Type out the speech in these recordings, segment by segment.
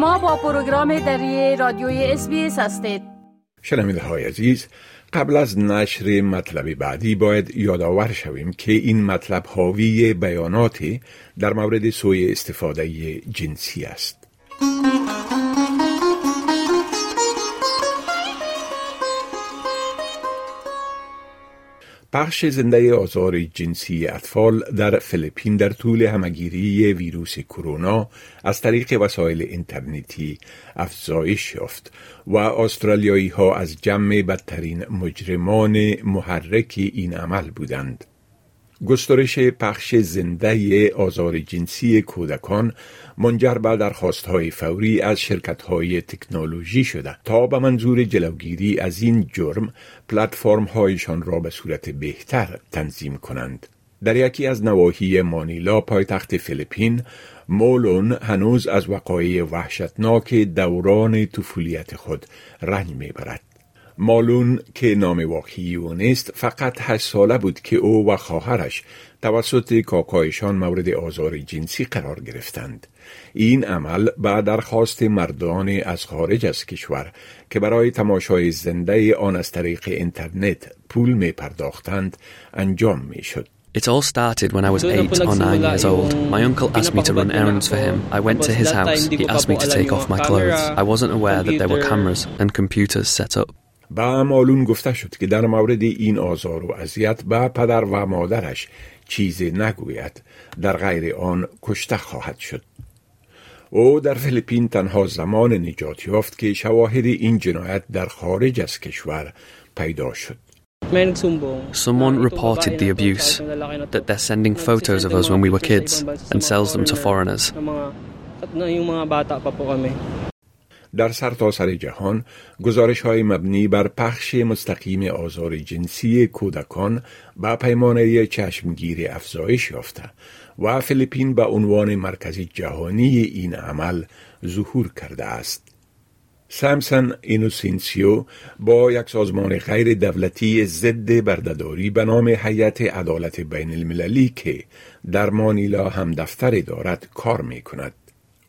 شما با پروگرام دری رادیوی اس هستید. شنونده های عزیز قبل از نشر مطلب بعدی باید یادآور شویم که این مطلب حاوی بیاناتی در مورد سوء استفاده جنسی است. پخش زنده آزار جنسی اطفال در فیلیپین در طول همه‌گیری ویروس کرونا از طریق وسایل اینترنتی افزایش یافت و استرالیایی ها از جمع بدترین مجرمان محرک این عمل بودند. گسترش پخش زنده آزار جنسی کودکان منجر به درخواست های فوری از شرکت های تکنولوژی شده تا به منظور جلوگیری از این جرم پلتفرم هایشان را به صورت بهتر تنظیم کنند. در یکی از نواحی مانیلا پایتخت فیلیپین مولون هنوز از وقایع وحشتناک دوران طفولیت خود رنج می‌برد. مالون که نام واقعی او نیست فقط هشت ساله بود که او و خواهرش توسط کاکایشان مورد آزار جنسی قرار گرفتند. این عمل به درخواست مردان از خارج از کشور که برای تماشای زنده آن از طریق اینترنت پول می پرداختند انجام می شد. It all started when I was eight or nine years old. My uncle asked me to run errands for him. I went to his house. He asked me to take off my clothes. I wasn't aware that there were cameras and computers set up. به مالون گفته شد که در مورد این آزار و اذیت به پدر و مادرش چیزی نگوید در غیر آن کشته خواهد شد او در فیلیپین تنها زمان نجات یافت که شواهد این جنایت در خارج از کشور پیدا شد Someone reported the abuse, that they're sending photos of us when we were kids and sells them to foreigners. در سرتاسر سر جهان گزارش های مبنی بر پخش مستقیم آزار جنسی کودکان با پیمانه چشمگیر افزایش یافته و فیلیپین به عنوان مرکز جهانی این عمل ظهور کرده است. سامسون اینوسینسیو با یک سازمان غیر دولتی ضد برده‌داری به نام هیئت عدالت بین المللی که در مانیلا هم دفتر دارد کار می کند.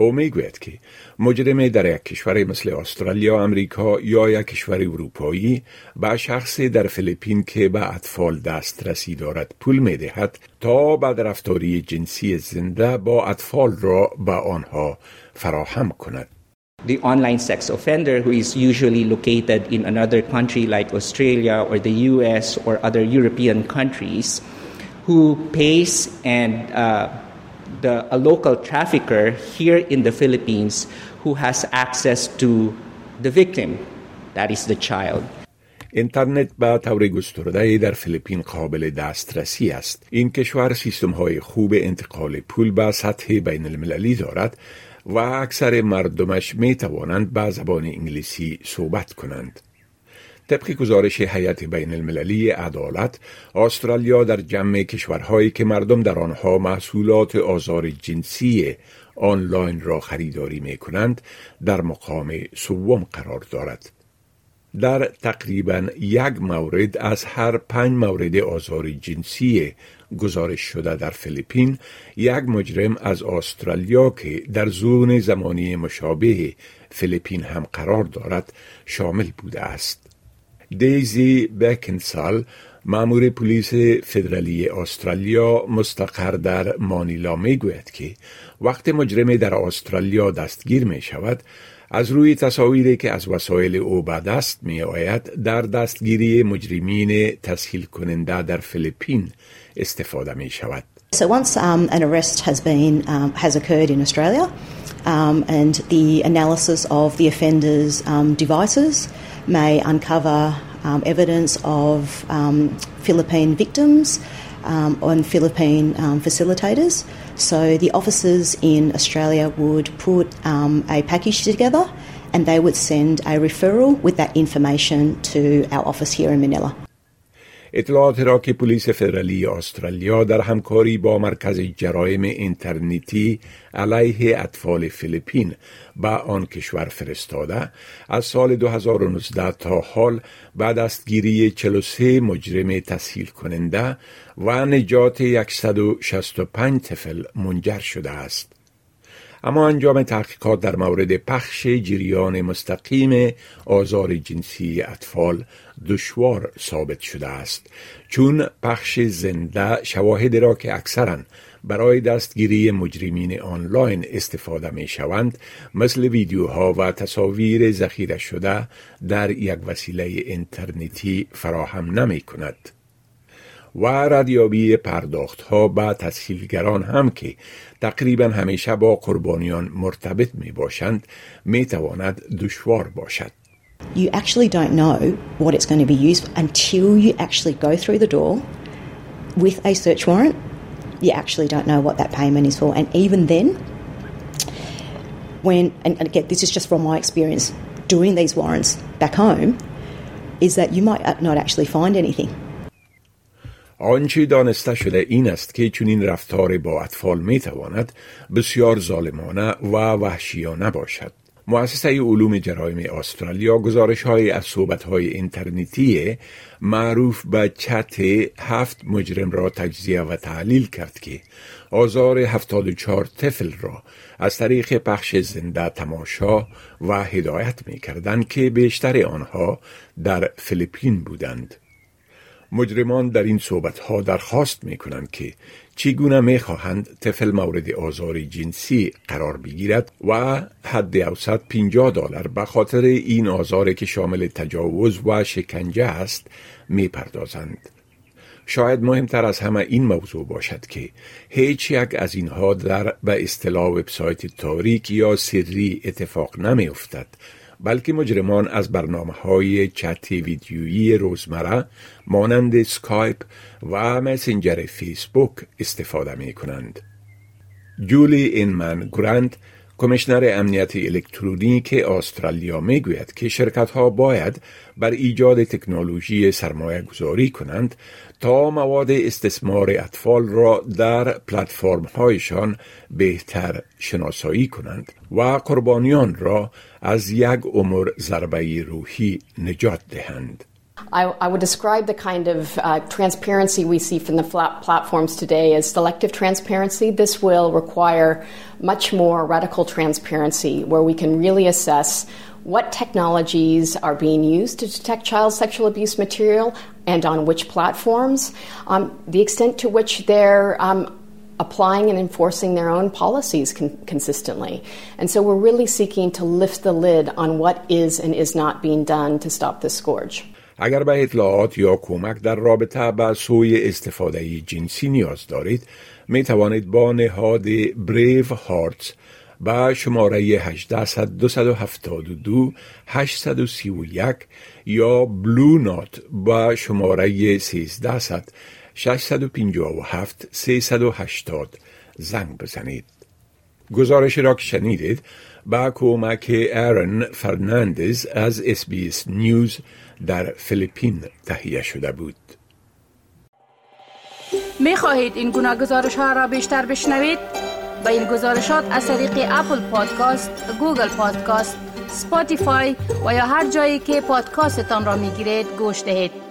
او می‌گوید که مجرم در یک کشور مثل استرالیا، امریکا یا یک کشور اروپایی به شخص در فیلیپین که به اطفال دسترسی دارد پول می دهد تا بعد رفتاری جنسی زنده با اطفال را به آنها فراهم کند. The online sex offender, who is usually located in another country like Australia or the US or other European countries, who pays and uh, the, a local trafficker here in the Philippines who has access to the victim, that is the child. اینترنت به طور گسترده در فیلیپین قابل دسترسی است. این کشور سیستم های خوب انتقال پول به سطح بین المللی دارد و اکثر مردمش می توانند به زبان انگلیسی صحبت کنند. طبق گزارش هیئت بین المللی عدالت استرالیا در جمع کشورهایی که مردم در آنها محصولات آزار جنسی آنلاین را خریداری می کنند در مقام سوم قرار دارد. در تقریبا یک مورد از هر پنج مورد آزار جنسی گزارش شده در فیلیپین یک مجرم از استرالیا که در زون زمانی مشابه فیلیپین هم قرار دارد شامل بوده است. دیزی بکنسال مامور پلیس فدرالی استرالیا مستقر در مانیلا می گوید که وقت مجرم در استرالیا دستگیر می شود از روی تصاویری که از وسایل او به دست می آید در دستگیری مجرمین تسهیل کننده در فیلیپین استفاده می شود. So once um, an arrest has been um, has occurred in Australia um, and the analysis of the offender's um, devices may uncover um, evidence of um, Philippine victims um, Philippine um, facilitators. So the officers in Australia would put um, a package together and they would send a referral with that information to our office here in Manila. اطلاعات را که پلیس فدرالی استرالیا در همکاری با مرکز جرایم اینترنتی علیه اطفال فیلیپین به آن کشور فرستاده از سال 2019 تا حال بعد دستگیری 43 مجرم تسهیل کننده و نجات 165 طفل منجر شده است. اما انجام تحقیقات در مورد پخش جریان مستقیم آزار جنسی اطفال دشوار ثابت شده است چون پخش زنده شواهد را که اکثرا برای دستگیری مجرمین آنلاین استفاده می شوند مثل ویدیوها و تصاویر ذخیره شده در یک وسیله اینترنتی فراهم نمی کند. و ردیابی پرداخت ها به تسهیلگران هم که تقریبا همیشه با قربانیان مرتبط می باشند می تواند دشوار باشد. You actually don't know what it's going to be used until you actually go through the door with a search warrant. You actually don't know what that payment is for. And even then, when, and again, this is just from my experience doing these warrants back home, is that you might not actually find anything. آنچه دانسته شده این است که چنین رفتار با اطفال می تواند بسیار ظالمانه و وحشیانه باشد. مؤسسه علوم جرایم استرالیا گزارش های از صحبت های اینترنتی معروف به چت هفت مجرم را تجزیه و تحلیل کرد که آزار 74 طفل را از طریق پخش زنده تماشا و هدایت می کردند که بیشتر آنها در فیلیپین بودند. مجرمان در این صحبت ها درخواست می کنند که چگونه می خواهند طفل مورد آزار جنسی قرار بگیرد و حد اوسط 50 دلار به خاطر این آزار که شامل تجاوز و شکنجه است می پردازند. شاید مهمتر از همه این موضوع باشد که هیچ یک از اینها در به اصطلاح وبسایت تاریک یا سری اتفاق نمی افتد بلکه مجرمان از برنامه های چت ویدیویی روزمره مانند سکایپ و مسنجر فیسبوک استفاده می کنند. جولی اینمن گرانت کمیشنر امنیت الکترونیک استرالیا می گوید که شرکت ها باید بر ایجاد تکنولوژی سرمایه گذاری کنند تا مواد استثمار اطفال را در پلتفرم هایشان بهتر شناسایی کنند و قربانیان را از یک عمر ضربه روحی نجات دهند. I, I, would describe the kind of uh, transparency we see from the platforms today as selective transparency. This will require much more radical transparency where we can really assess what technologies are being used to detect child sexual abuse material and on which platforms, um, the extent to which they're um, applying and enforcing their own policies con- consistently. And so we're really seeking to lift the lid on what is and is not being done to stop this scourge. اگر به اطلاعات یا کمک در رابطه با سوء استفاده جنسی نیاز دارید می توانید با نهاد Bravehearts با شماره 1800 272 831 یا Blue Knot با شماره 1300 657 380 زنگ بزنید. گزارش را که شنیدید با کمک ایرن فرناندز از اس نیوز در فیلیپین تهیه شده بود. می خواهید این گونه گزارش ها را بیشتر بشنوید؟ با این گزارشات از طریق Apple Podcast، Google Podcast، Spotify و یا هر جایی که پادکاستتان را می گیرید گوش دهید.